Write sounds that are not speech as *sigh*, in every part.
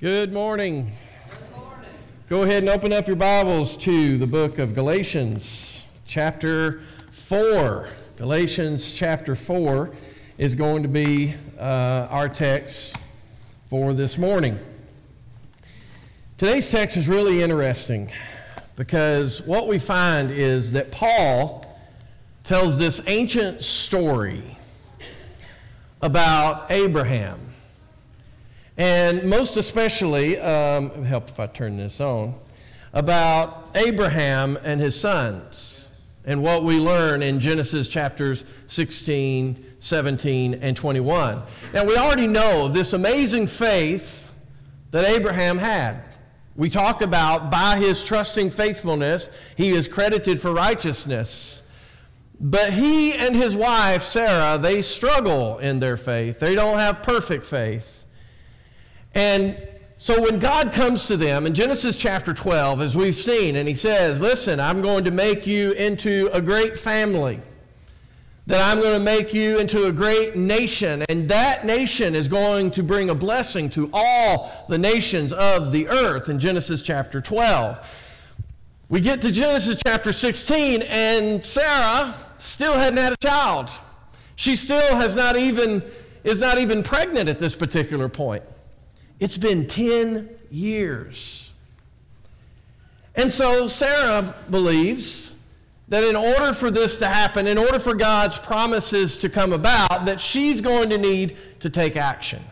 Good morning. Go ahead and open up your Bibles to the book of Galatians, chapter 4. Galatians chapter 4 is going to be uh, our text for this morning. Today's text is really interesting because what we find is that Paul tells this ancient story about Abraham. And most especially, um, help if I turn this on, about Abraham and his sons and what we learn in Genesis chapters 16, 17, and 21. Now, we already know this amazing faith that Abraham had. We talk about by his trusting faithfulness, he is credited for righteousness. But he and his wife, Sarah, they struggle in their faith. They don't have perfect faith. And so when God comes to them in Genesis chapter 12, as we've seen, and he says, Listen, I'm going to make you into a great family, that I'm going to make you into a great nation, and that nation is going to bring a blessing to all the nations of the earth in Genesis chapter 12. We get to Genesis chapter 16, and Sarah still hadn't had a child. She still has not even, is not even pregnant at this particular point. It's been 10 years. And so Sarah believes that in order for this to happen, in order for God's promises to come about, that she's going to need to take action.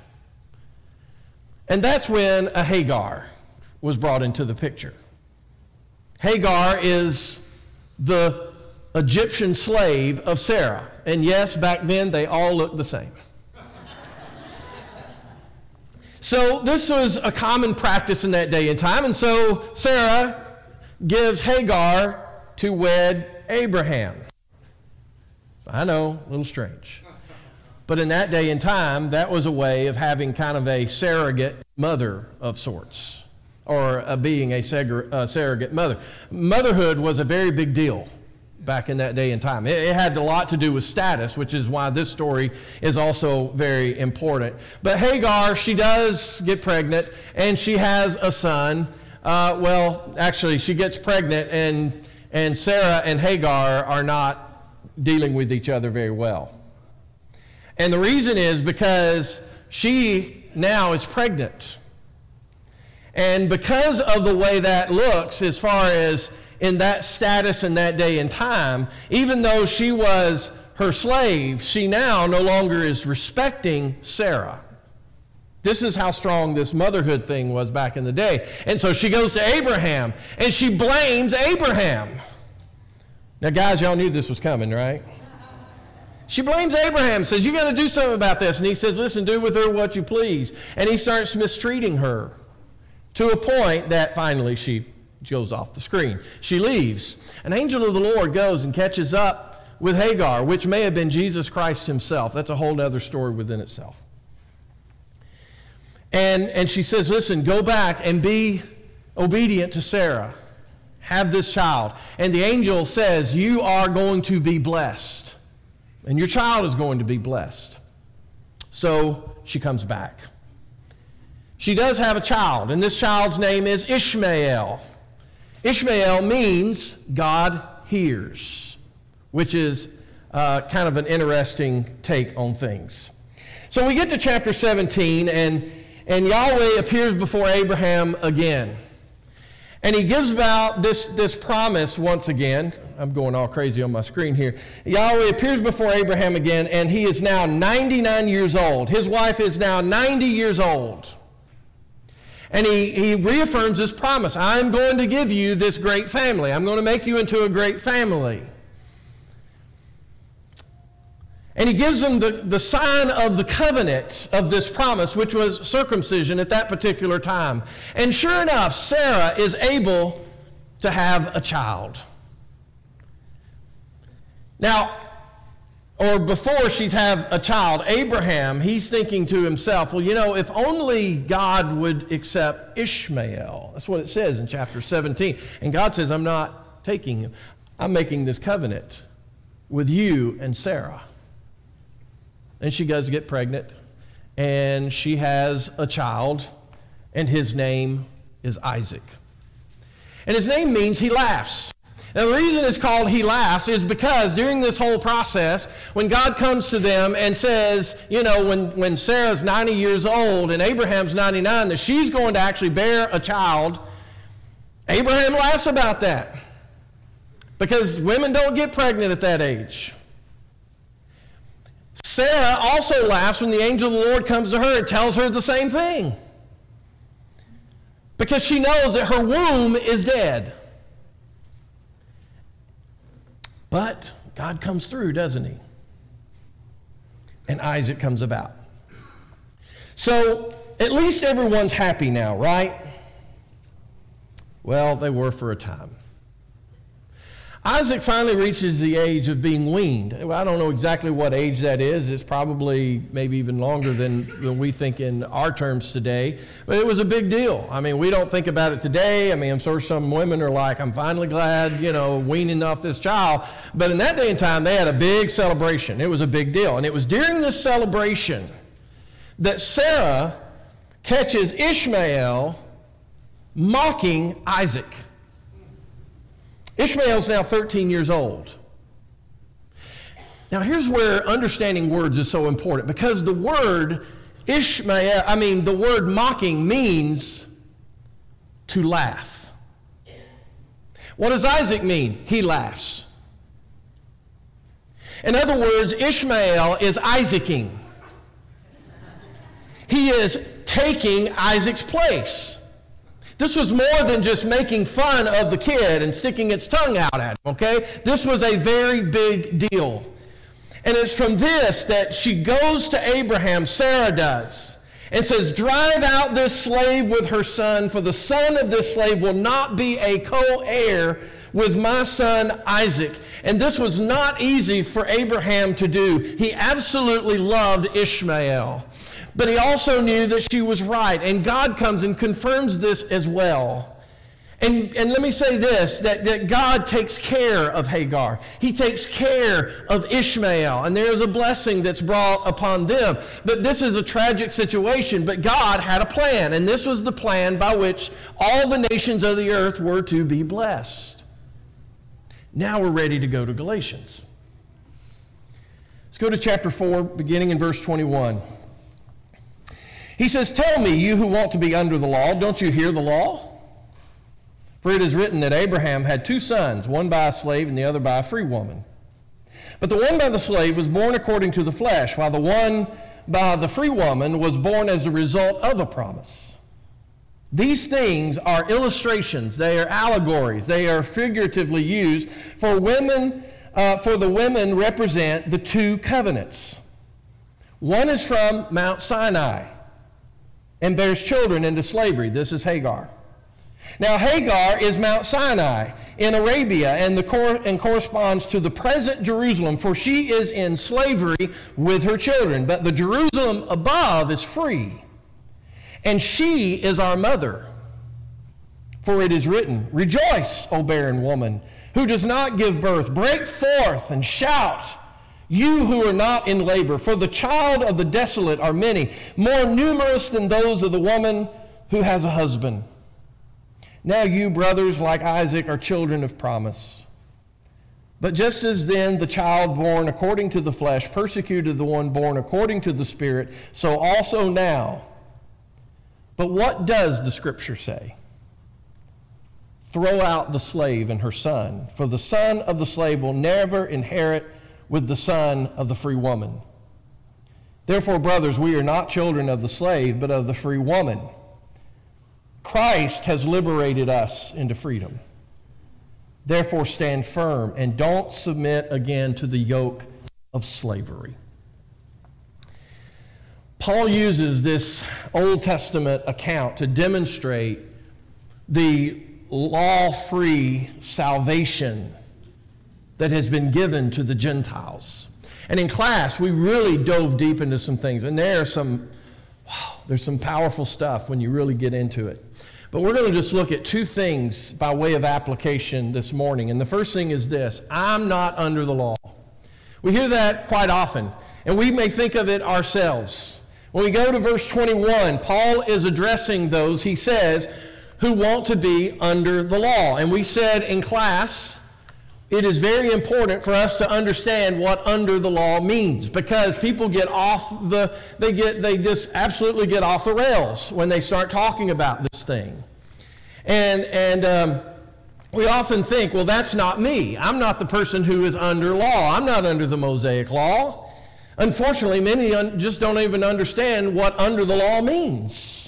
And that's when a Hagar was brought into the picture. Hagar is the Egyptian slave of Sarah. And yes, back then they all looked the same. So this was a common practice in that day and time. And so Sarah gives Hagar to wed Abraham. I know, a little strange. But in that day and time, that was a way of having kind of a surrogate mother of sorts, or being a surrogate mother. Motherhood was a very big deal back in that day and time. It, it, had a lot to do with status, which is why this story is also very important. But Hagar, she does get pregnant, and she has a son. Uh, well, actually, she gets pregnant, and, and Sarah and Hagar are not dealing with each other very well. And the reason is because she now is pregnant. And because of the way that looks, as far as in that status in that day and time, even though she was her slave, she now no longer is respecting Sarah. This is how strong this motherhood thing was back in the day. And so she goes to Abraham and she blames Abraham. Now, guys, y'all knew this was coming, right? She blames Abraham, says, You got to do something about this. And he says, Listen, do with her what you please. And he starts mistreating her to a point that finally she goes off the screen. She leaves. An angel of the Lord goes and catches up with Hagar, which may have been Jesus Christ himself. That's a whole other story within itself. And, and she says, Listen, go back and be obedient to Sarah. Have this child. And the angel says, You are going to be blessed. And your child is going to be blessed. So she comes back. She does have a child, and this child's name is Ishmael. Ishmael means God hears, which is uh, kind of an interesting take on things. So we get to chapter 17, and, and Yahweh appears before Abraham again. And he gives about this, this promise once again. I'm going all crazy on my screen here. Yahweh appears before Abraham again, and he is now 99 years old. His wife is now 90 years old. And he, he reaffirms his promise I'm going to give you this great family. I'm going to make you into a great family. And he gives them the, the sign of the covenant of this promise, which was circumcision at that particular time. And sure enough, Sarah is able to have a child. Now, or before she's had a child, Abraham, he's thinking to himself, well, you know, if only God would accept Ishmael. That's what it says in chapter 17. And God says, I'm not taking him, I'm making this covenant with you and Sarah. And she does get pregnant, and she has a child and his name is Isaac. And his name means he laughs. Now, the reason it's called He Laughs is because during this whole process, when God comes to them and says, you know, when, when Sarah's 90 years old and Abraham's 99, that she's going to actually bear a child, Abraham laughs about that because women don't get pregnant at that age. Sarah also laughs when the angel of the Lord comes to her and tells her the same thing because she knows that her womb is dead. But God comes through, doesn't he? And Isaac comes about. So at least everyone's happy now, right? Well, they were for a time. Isaac finally reaches the age of being weaned. Well, I don't know exactly what age that is. It's probably maybe even longer than, than we think in our terms today. But it was a big deal. I mean, we don't think about it today. I mean, I'm sure some women are like, I'm finally glad, you know, weaning off this child. But in that day and time, they had a big celebration. It was a big deal. And it was during this celebration that Sarah catches Ishmael mocking Isaac. Ishmael's now 13 years old. Now, here's where understanding words is so important because the word Ishmael, I mean, the word mocking means to laugh. What does Isaac mean? He laughs. In other words, Ishmael is Isaacing. He is taking Isaac's place. This was more than just making fun of the kid and sticking its tongue out at him, okay? This was a very big deal. And it's from this that she goes to Abraham, Sarah does, and says, Drive out this slave with her son, for the son of this slave will not be a co heir with my son Isaac. And this was not easy for Abraham to do. He absolutely loved Ishmael. But he also knew that she was right. And God comes and confirms this as well. And, and let me say this that, that God takes care of Hagar. He takes care of Ishmael. And there is a blessing that's brought upon them. But this is a tragic situation. But God had a plan. And this was the plan by which all the nations of the earth were to be blessed. Now we're ready to go to Galatians. Let's go to chapter 4, beginning in verse 21. He says, Tell me, you who want to be under the law, don't you hear the law? For it is written that Abraham had two sons, one by a slave and the other by a free woman. But the one by the slave was born according to the flesh, while the one by the free woman was born as a result of a promise. These things are illustrations, they are allegories, they are figuratively used for women, uh, for the women represent the two covenants. One is from Mount Sinai and bears children into slavery. This is Hagar. Now, Hagar is Mount Sinai in Arabia and, the cor- and corresponds to the present Jerusalem, for she is in slavery with her children. But the Jerusalem above is free, and she is our mother. For it is written, Rejoice, O barren woman, who does not give birth. Break forth and shout you who are not in labor, for the child of the desolate are many, more numerous than those of the woman who has a husband. Now you, brothers, like Isaac, are children of promise. But just as then the child born according to the flesh persecuted the one born according to the Spirit, so also now. But what does the Scripture say? Throw out the slave and her son, for the son of the slave will never inherit with the son of the free woman. Therefore, brothers, we are not children of the slave, but of the free woman. Christ has liberated us into freedom. Therefore, stand firm and don't submit again to the yoke of slavery. Paul uses this Old Testament account to demonstrate the law free salvation that has been given to the Gentiles. And in class, we really dove deep into some things. And there's some, wow, there's some powerful stuff when you really get into it. But we're going to just look at two things by way of application this morning. And the first thing is this I'm not under the law. We hear that quite often, and we may think of it ourselves. When we go to verse 21, Paul is addressing those, he says, who want to be under the law. And we said in class, it is very important for us to understand what under the law means because people get off the they get they just absolutely get off the rails when they start talking about this thing. And and um, we often think well that's not me. I'm not the person who is under law. I'm not under the mosaic law. Unfortunately many just don't even understand what under the law means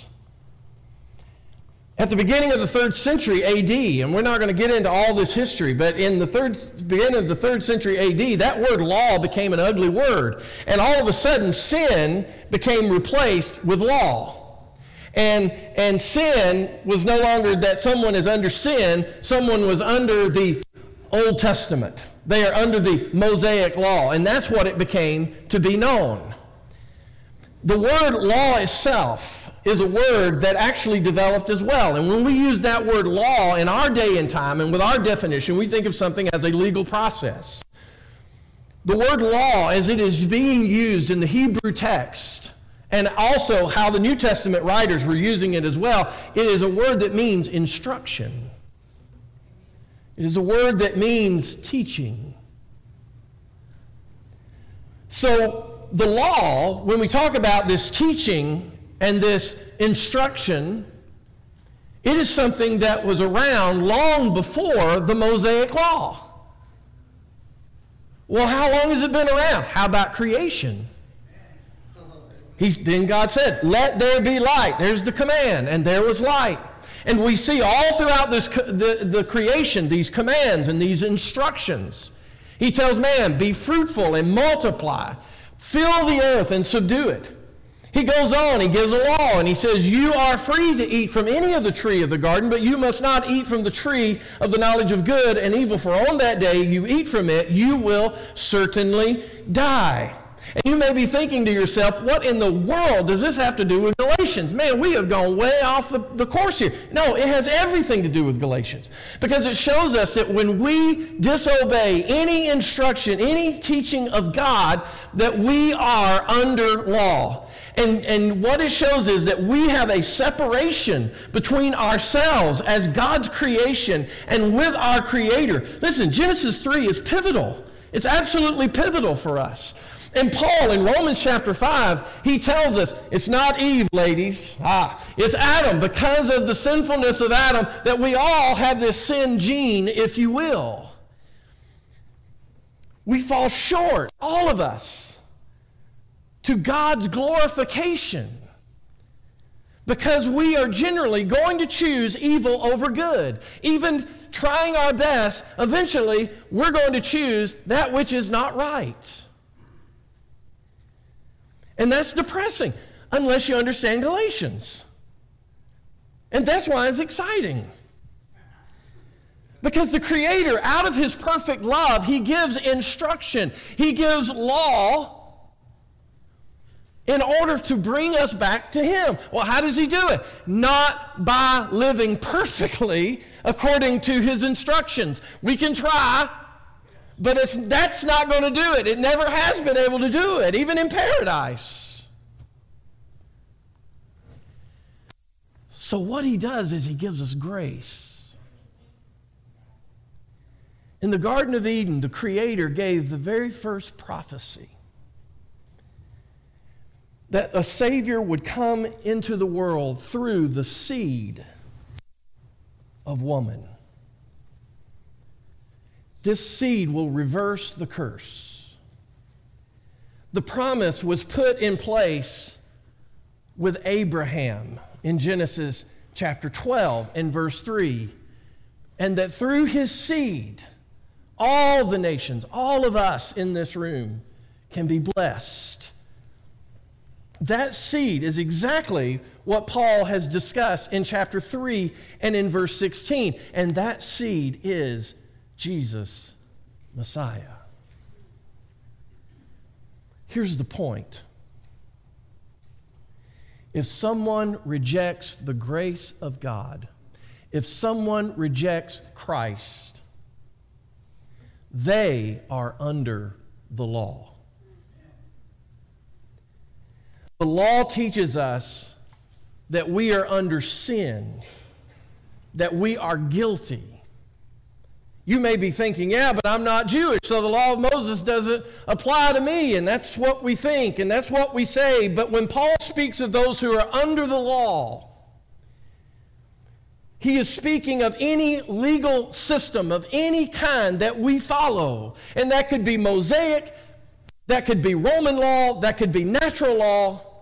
at the beginning of the third century AD, and we're not going to get into all this history, but in the third, beginning of the third century AD, that word law became an ugly word. And all of a sudden, sin became replaced with law. And, and sin was no longer that someone is under sin, someone was under the Old Testament. They are under the Mosaic law, and that's what it became to be known. The word law itself is a word that actually developed as well. And when we use that word law in our day and time and with our definition, we think of something as a legal process. The word law, as it is being used in the Hebrew text, and also how the New Testament writers were using it as well, it is a word that means instruction. It is a word that means teaching. So, the law, when we talk about this teaching, and this instruction, it is something that was around long before the Mosaic Law. Well, how long has it been around? How about creation? Then God said, Let there be light. There's the command, and there was light. And we see all throughout this, the, the creation these commands and these instructions. He tells man, Be fruitful and multiply, fill the earth and subdue it. He goes on, he gives a law, and he says, You are free to eat from any of the tree of the garden, but you must not eat from the tree of the knowledge of good and evil, for on that day you eat from it, you will certainly die. And you may be thinking to yourself, what in the world does this have to do with Galatians? Man, we have gone way off the, the course here. No, it has everything to do with Galatians. Because it shows us that when we disobey any instruction, any teaching of God, that we are under law. And, and what it shows is that we have a separation between ourselves as God's creation and with our Creator. Listen, Genesis 3 is pivotal. It's absolutely pivotal for us. And Paul in Romans chapter 5, he tells us it's not Eve, ladies. Ah, it's Adam because of the sinfulness of Adam that we all have this sin gene, if you will. We fall short, all of us to God's glorification. Because we are generally going to choose evil over good. Even trying our best, eventually we're going to choose that which is not right. And that's depressing unless you understand Galatians. And that's why it's exciting. Because the Creator, out of His perfect love, He gives instruction, He gives law in order to bring us back to Him. Well, how does He do it? Not by living perfectly according to His instructions. We can try, but that's not going to do it. It never has been able to do it, even in paradise. So, what He does is He gives us grace. In the Garden of Eden, the Creator gave the very first prophecy that a Savior would come into the world through the seed of woman. This seed will reverse the curse. The promise was put in place with Abraham in Genesis chapter 12 and verse 3. And that through his seed, all the nations, all of us in this room, can be blessed that seed is exactly what Paul has discussed in chapter 3 and in verse 16. And that seed is Jesus, Messiah. Here's the point if someone rejects the grace of God, if someone rejects Christ, they are under the law. The law teaches us that we are under sin, that we are guilty. You may be thinking, yeah, but I'm not Jewish, so the law of Moses doesn't apply to me, and that's what we think, and that's what we say. But when Paul speaks of those who are under the law, he is speaking of any legal system of any kind that we follow. And that could be Mosaic, that could be Roman law, that could be natural law.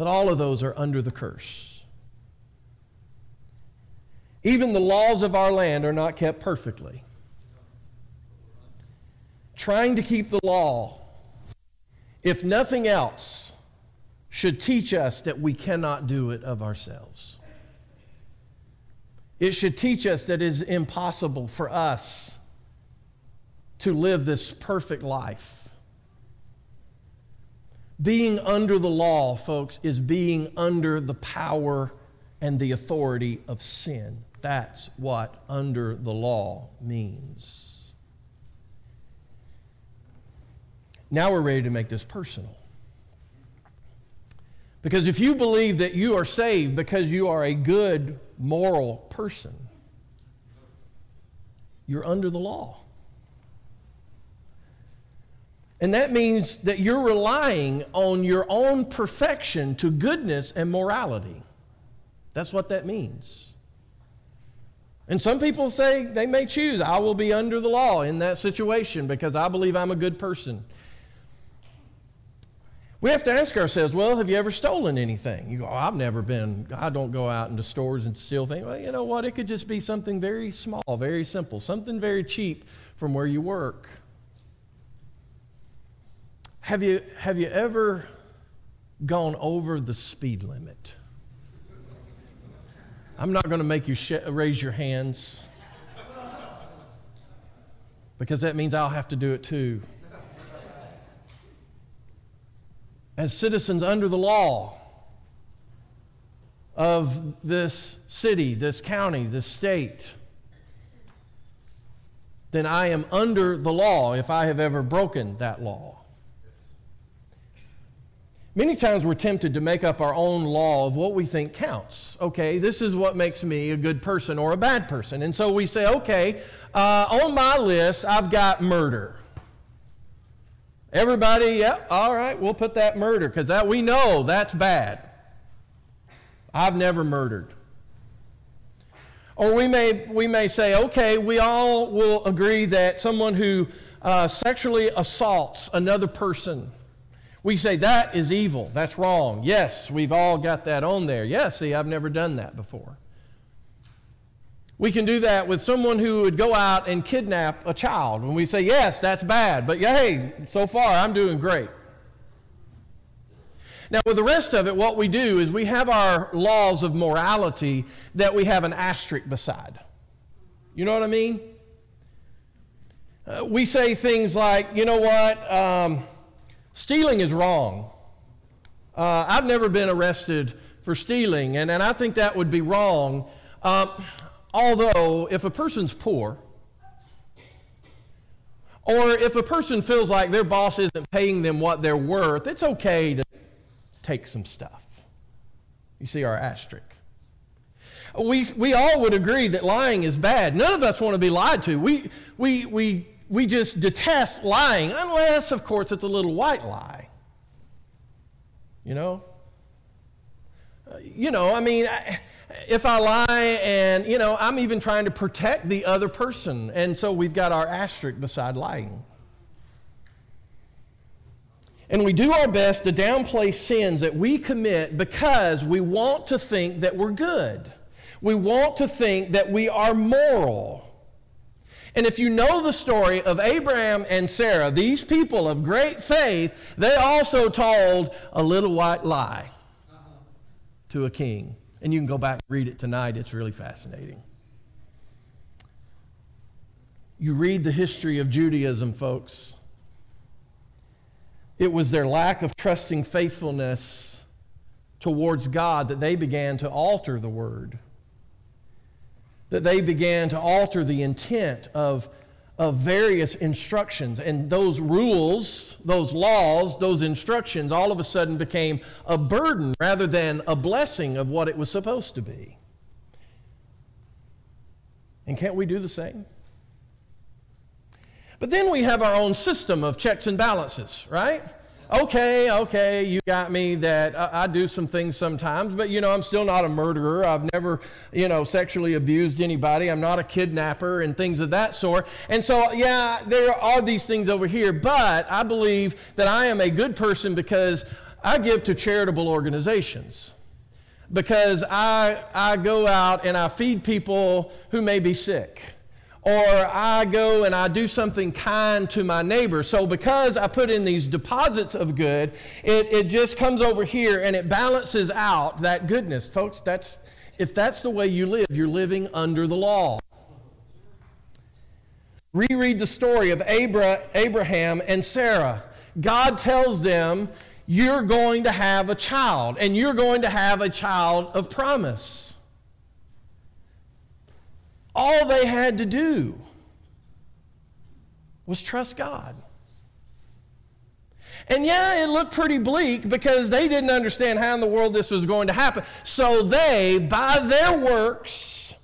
But all of those are under the curse. Even the laws of our land are not kept perfectly. Trying to keep the law, if nothing else, should teach us that we cannot do it of ourselves. It should teach us that it is impossible for us to live this perfect life. Being under the law, folks, is being under the power and the authority of sin. That's what under the law means. Now we're ready to make this personal. Because if you believe that you are saved because you are a good, moral person, you're under the law. And that means that you're relying on your own perfection to goodness and morality. That's what that means. And some people say they may choose, I will be under the law in that situation because I believe I'm a good person. We have to ask ourselves, well, have you ever stolen anything? You go, oh, I've never been, I don't go out into stores and steal things. Well, you know what? It could just be something very small, very simple, something very cheap from where you work. Have you, have you ever gone over the speed limit? I'm not going to make you sh- raise your hands because that means I'll have to do it too. As citizens under the law of this city, this county, this state, then I am under the law if I have ever broken that law. Many times we're tempted to make up our own law of what we think counts. Okay, this is what makes me a good person or a bad person. And so we say, okay, uh, on my list, I've got murder. Everybody, yep, yeah, all right, we'll put that murder because that we know that's bad. I've never murdered. Or we may, we may say, okay, we all will agree that someone who uh, sexually assaults another person we say that is evil. That's wrong. Yes, we've all got that on there. Yes, see, I've never done that before. We can do that with someone who would go out and kidnap a child. When we say, yes, that's bad, but hey, so far I'm doing great. Now, with the rest of it, what we do is we have our laws of morality that we have an asterisk beside. You know what I mean? Uh, we say things like, you know what? Um, Stealing is wrong. Uh, I've never been arrested for stealing, and, and I think that would be wrong. Uh, although, if a person's poor, or if a person feels like their boss isn't paying them what they're worth, it's okay to take some stuff. You see our asterisk. We, we all would agree that lying is bad. None of us want to be lied to. We, we, we we just detest lying, unless, of course, it's a little white lie. You know? Uh, you know, I mean, if I lie and, you know, I'm even trying to protect the other person. And so we've got our asterisk beside lying. And we do our best to downplay sins that we commit because we want to think that we're good. We want to think that we are moral. And if you know the story of Abraham and Sarah, these people of great faith, they also told a little white lie to a king. And you can go back and read it tonight, it's really fascinating. You read the history of Judaism, folks. It was their lack of trusting faithfulness towards God that they began to alter the word that they began to alter the intent of, of various instructions. And those rules, those laws, those instructions all of a sudden became a burden rather than a blessing of what it was supposed to be. And can't we do the same? But then we have our own system of checks and balances, right? Okay, okay, you got me that I, I, do some things sometimes, but you know, I'm still not a murderer. I've never, you know, sexually abused anybody. I'm not a kidnapper and things of that sort. And so, yeah, there are these things over here, but I believe that I am a good person because I give to charitable organizations. Because I, I go out and I feed people who may be sick or I go and I do something kind to my neighbor. So because I put in these deposits of good, it, it just comes over here and it balances out that goodness. Folks, that's if that's the way you live, you're living under the law. Reread the story of Abra, Abraham and Sarah. God tells them, You're going to have a child, and you're going to have a child of promise. All they had to do was trust God. And yeah, it looked pretty bleak because they didn't understand how in the world this was going to happen. So they, by their works,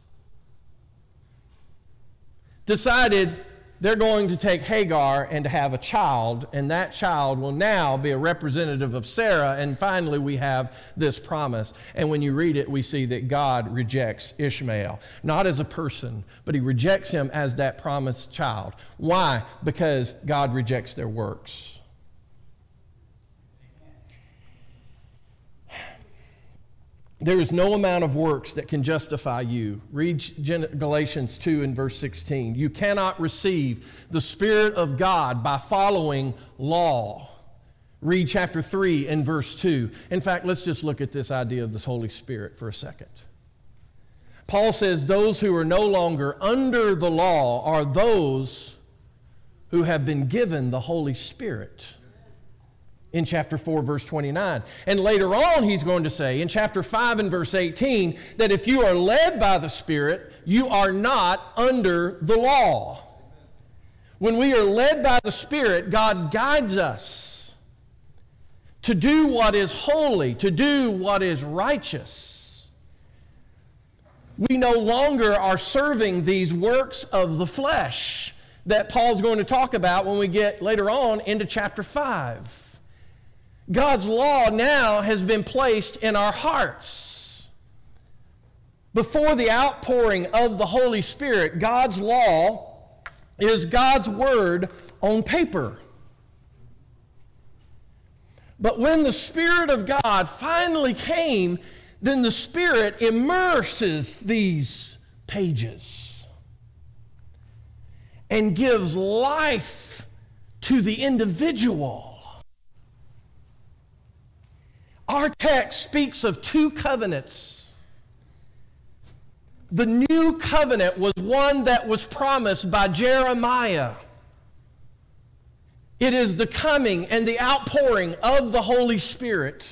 decided they're going to take Hagar and to have a child, and that child will now be a representative of Sarah. And finally, we have this promise. And when you read it, we see that God rejects Ishmael, not as a person, but he rejects him as that promised child. Why? Because God rejects their works. There is no amount of works that can justify you. Read Galatians 2 and verse 16. You cannot receive the Spirit of God by following law. Read chapter 3 and verse 2. In fact, let's just look at this idea of the Holy Spirit for a second. Paul says, Those who are no longer under the law are those who have been given the Holy Spirit in chapter 4, verse 29. And later on, he's going to say in chapter 5 and verse 18 that if you are led by the Spirit, you are not under the law. When we are led by the Spirit, God guides us to do what is holy, to do what is righteous. We no longer are serving these works of the flesh that Paul's going to talk about when we get later on into chapter 5. God's law now has been placed in our hearts. Before the outpouring of the Holy Spirit, God's law is God's word on paper. But when the Spirit of God finally came, then the Spirit immerses these pages and gives life to the individual. Our text speaks of two covenants. The new covenant was one that was promised by Jeremiah. It is the coming and the outpouring of the Holy Spirit.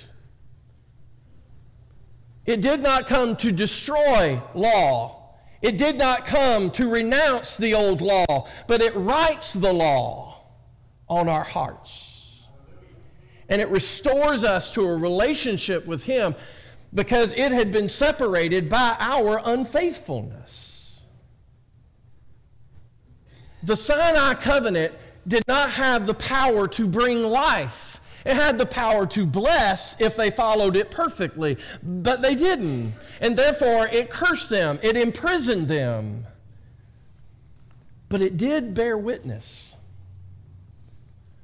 It did not come to destroy law. It did not come to renounce the old law, but it writes the law on our hearts and it restores us to a relationship with Him because it had been separated by our unfaithfulness. The Sinai covenant did not have the power to bring life. It had the power to bless if they followed it perfectly, but they didn't. And therefore, it cursed them, it imprisoned them. But it did bear witness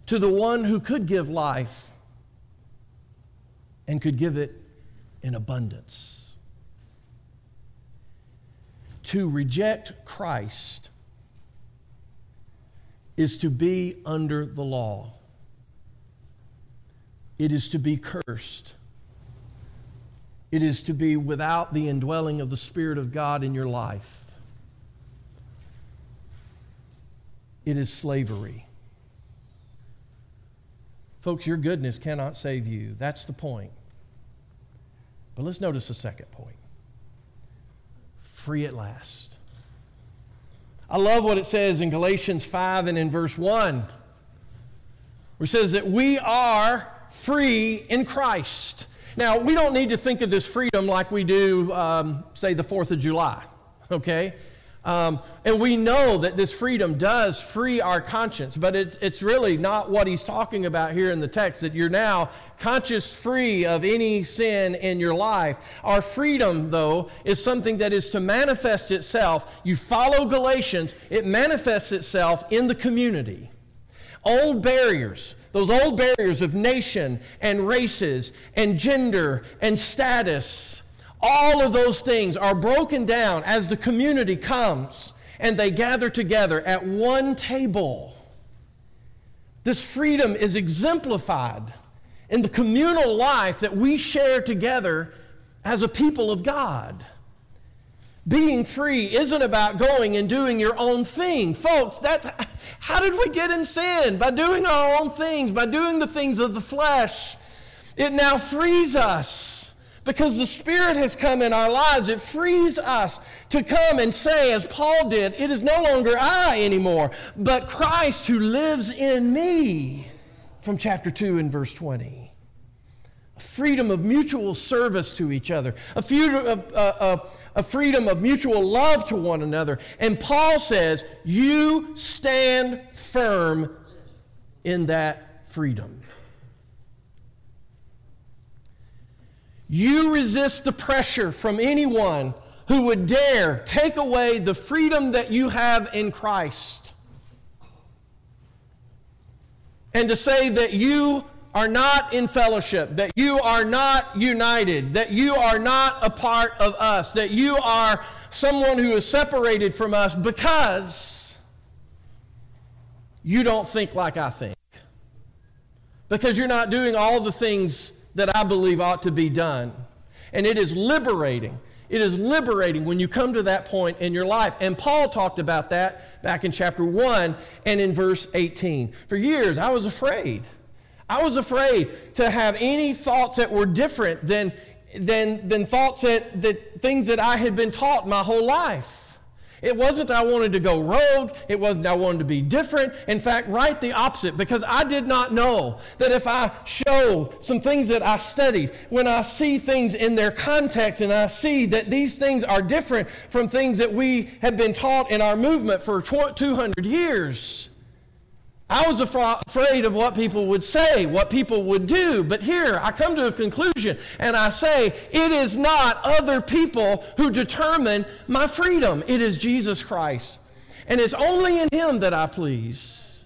to the one who could give life and could give it in abundance. To reject Christ is to be under the law. It is to be cursed. It is to be without the indwelling of the Spirit of God in your life. It is slavery. Folks, your goodness cannot save you. That's the point. But let's notice the second point free at last. I love what it says in Galatians 5 and in verse 1, where it says that we are free in Christ. Now, we don't need to think of this freedom like we do, um, say, the 4th of July, okay? Um, and we know that this freedom does free our conscience, but it's, it's really not what he's talking about here in the text, that you're now conscious free of any sin in your life. Our freedom, though, is something that is to manifest itself. You follow Galatians, it manifests itself in the community. Old barriers, those old barriers of nation and races and gender and status all of those things are broken down as the community comes and they gather together at one table. This freedom is exemplified in the communal life that we share together as a people of God. Being free isn't about going and doing your own thing. Folks, that's, how did we get in sin? By doing our own things, by doing the things of the flesh. It now frees us because the Spirit has come in our lives, it frees us to come and say, as Paul did, it is no longer I anymore, but Christ who lives in me, from chapter 2 and verse 20. A freedom of mutual service to each other, a, freedom, a, a, a freedom of mutual love to one another. And Paul says, You stand firm in that freedom. You resist the pressure from anyone who would dare take away the freedom that you have in Christ. And to say that you are not in fellowship, that you are not united, that you are not a part of us, that you are someone who is separated from us because you don't think like I think. Because you're not doing all the things that I believe ought to be done. And it is liberating. It is liberating when you come to that point in your life. And Paul talked about that back in chapter 1 and in verse 18. For years, I was afraid. I was afraid to have any thoughts that were different than, than, than thoughts that, that things that I had been taught my whole life. It wasn't that I wanted to go rogue. It wasn't that I wanted to be different. In fact, right the opposite, because I did not know that if I show some things that I studied, when I see things in their context and I see that these things are different from things that we have been taught in our movement for 200 years, I was afraid of what people would say, what people would do. But here I come to a conclusion and I say, it is not other people who determine my freedom. It is Jesus Christ. And it's only in Him that I please.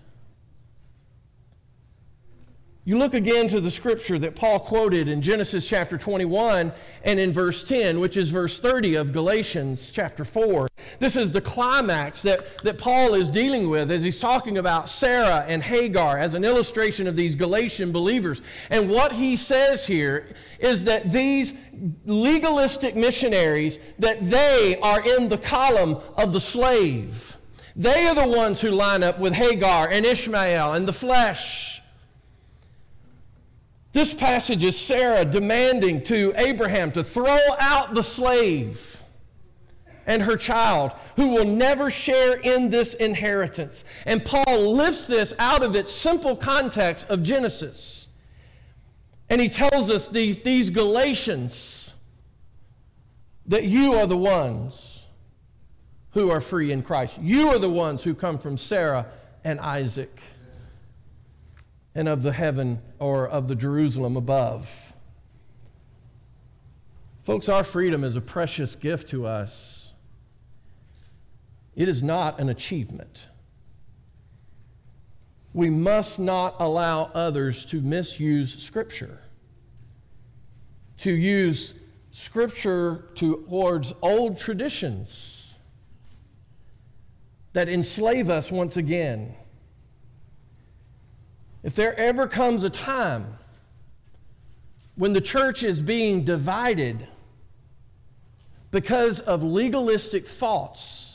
You look again to the scripture that Paul quoted in Genesis chapter 21 and in verse 10, which is verse 30 of Galatians chapter 4. This is the climax that, that Paul is dealing with as he's talking about Sarah and Hagar as an illustration of these Galatian believers. And what he says here is that these legalistic missionaries, that they are in the column of the slave. They are the ones who line up with Hagar and Ishmael and the flesh. This passage is Sarah demanding to Abraham to throw out the slave and her child who will never share in this inheritance. And Paul lifts this out of its simple context of Genesis. And he tells us these, these Galatians that you are the ones who are free in Christ. You are the ones who come from Sarah and Isaac and of the heaven or of the Jerusalem above. Folks, our freedom is a precious gift to us. It is not an achievement. We must not allow others to misuse Scripture, to use Scripture towards old traditions that enslave us once again if there ever comes a time when the church is being divided because of legalistic thoughts,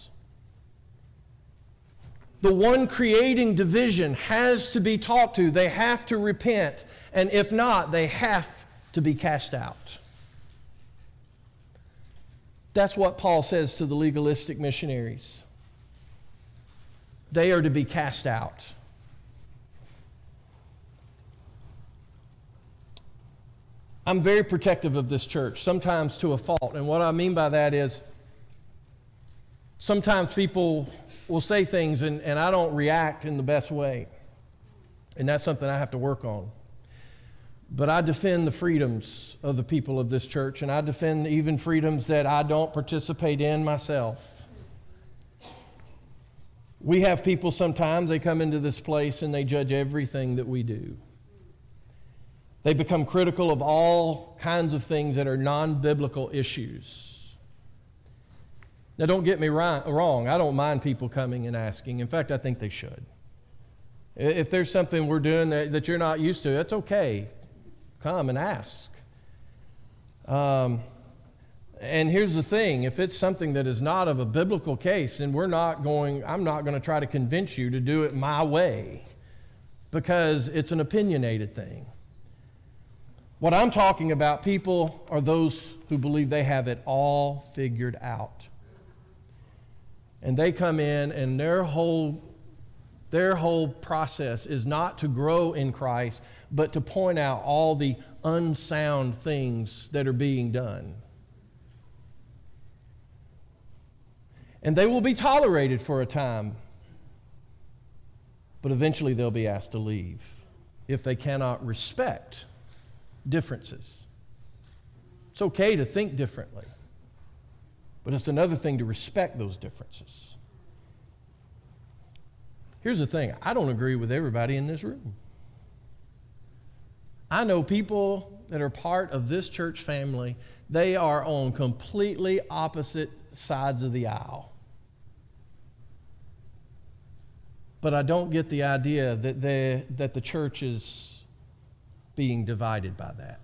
the one creating division has to be talked to. They have to repent. And if not, they have to be cast out. That's what Paul says to the legalistic missionaries. they are to be cast out. I'm very protective of this church, sometimes to a fault. And what I mean by that is sometimes people will say things and, and I don't react in the best way. And that's something I have to work on. But I defend the freedoms of the people of this church, and I defend even freedoms that I don't participate in myself. We have people sometimes, they come into this place and they judge everything that we do. They become critical of all kinds of things that are non biblical issues. Now, don't get me wrong, I don't mind people coming and asking. In fact, I think they should. If there's something we're doing that, that you're not used to, it's okay. Come and ask. Um, and here's the thing if it's something that is not of a biblical case, then we're not going, I'm not going to try to convince you to do it my way because it's an opinionated thing. What I'm talking about, people are those who believe they have it all figured out. And they come in, and their whole, their whole process is not to grow in Christ, but to point out all the unsound things that are being done. And they will be tolerated for a time, but eventually they'll be asked to leave if they cannot respect differences. It's okay to think differently, but it's another thing to respect those differences. Here's the thing I don't agree with everybody in this room. I know people that are part of this church family, they are on completely opposite sides of the aisle. But I don't get the idea that, that the church is being divided by that.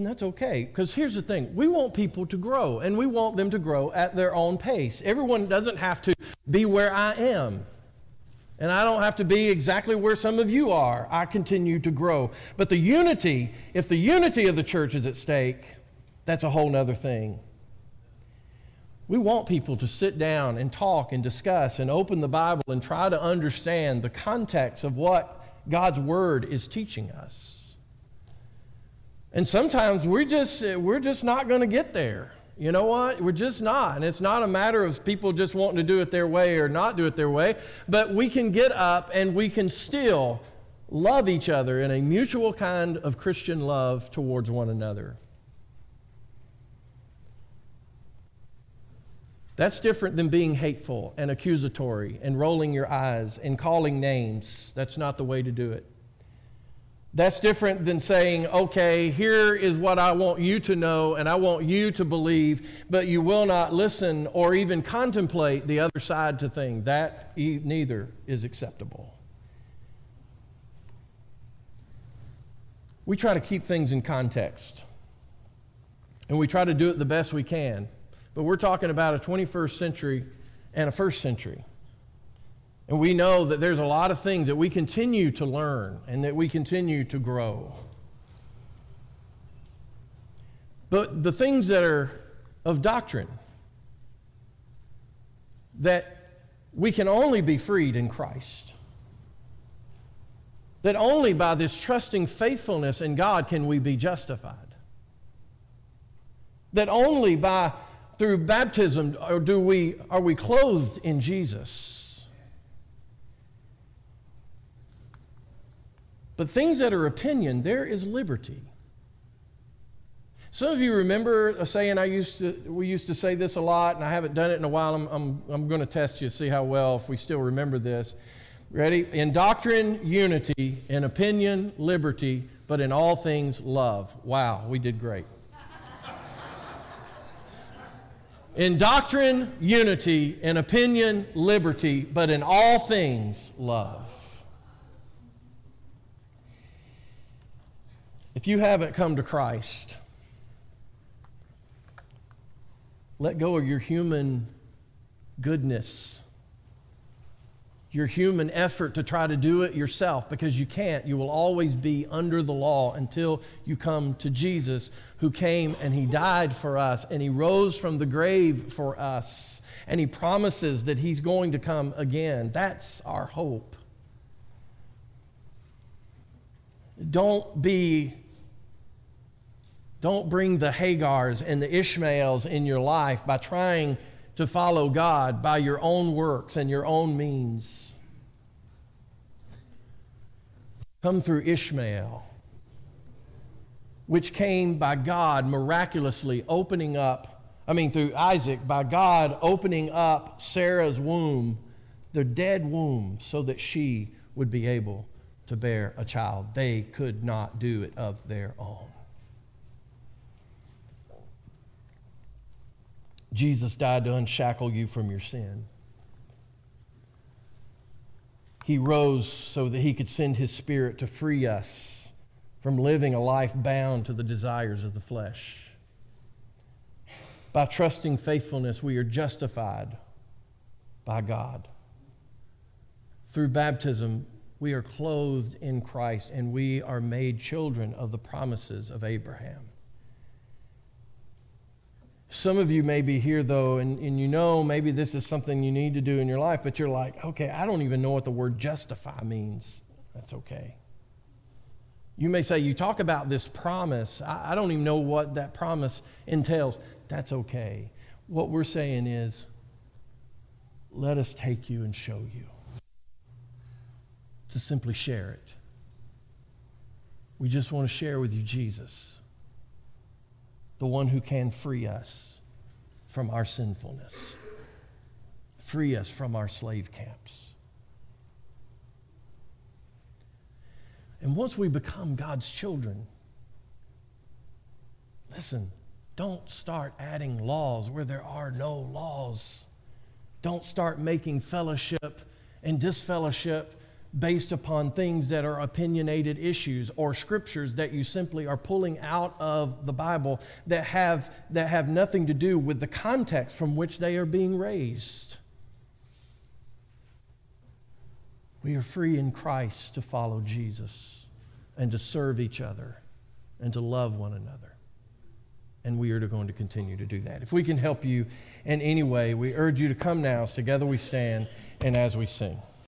And that's okay, because here's the thing we want people to grow, and we want them to grow at their own pace. Everyone doesn't have to be where I am. And I don't have to be exactly where some of you are. I continue to grow. But the unity, if the unity of the church is at stake, that's a whole other thing. We want people to sit down and talk and discuss and open the Bible and try to understand the context of what God's word is teaching us. And sometimes we're just, we're just not going to get there. You know what? We're just not. And it's not a matter of people just wanting to do it their way or not do it their way, but we can get up and we can still love each other in a mutual kind of Christian love towards one another. That's different than being hateful and accusatory and rolling your eyes and calling names. That's not the way to do it. That's different than saying, okay, here is what I want you to know and I want you to believe, but you will not listen or even contemplate the other side to things. That neither is acceptable. We try to keep things in context, and we try to do it the best we can. But we're talking about a 21st century and a first century. And we know that there's a lot of things that we continue to learn and that we continue to grow. But the things that are of doctrine, that we can only be freed in Christ. That only by this trusting faithfulness in God can we be justified. That only by through baptism uh, do we, are we clothed in Jesus? But things that are opinion, there is liberty. Some of you remember a saying I used to, we used to say this a lot, and I haven't done it in a while. I'm, I'm, I'm going to test you, see how well, if we still remember this. Ready? In doctrine, unity. In opinion, liberty. But in all things, love. Wow, we did great. *laughs* In doctrine, unity. In opinion, liberty. But in all things, love. If you haven't come to Christ, let go of your human goodness your human effort to try to do it yourself because you can't. You will always be under the law until you come to Jesus, who came and he died for us and he rose from the grave for us. And he promises that he's going to come again. That's our hope. Don't be don't bring the Hagars and the Ishmaels in your life by trying to follow God by your own works and your own means. Come through Ishmael, which came by God miraculously opening up, I mean, through Isaac, by God opening up Sarah's womb, the dead womb, so that she would be able to bear a child. They could not do it of their own. Jesus died to unshackle you from your sin. He rose so that he could send his spirit to free us from living a life bound to the desires of the flesh. By trusting faithfulness, we are justified by God. Through baptism, we are clothed in Christ and we are made children of the promises of Abraham. Some of you may be here, though, and, and you know maybe this is something you need to do in your life, but you're like, okay, I don't even know what the word justify means. That's okay. You may say, you talk about this promise. I, I don't even know what that promise entails. That's okay. What we're saying is, let us take you and show you. To simply share it. We just want to share with you Jesus the one who can free us from our sinfulness, free us from our slave camps. And once we become God's children, listen, don't start adding laws where there are no laws. Don't start making fellowship and disfellowship based upon things that are opinionated issues or scriptures that you simply are pulling out of the Bible that have, that have nothing to do with the context from which they are being raised. We are free in Christ to follow Jesus and to serve each other and to love one another. And we are going to continue to do that. If we can help you in any way, we urge you to come now. Together we stand and as we sing.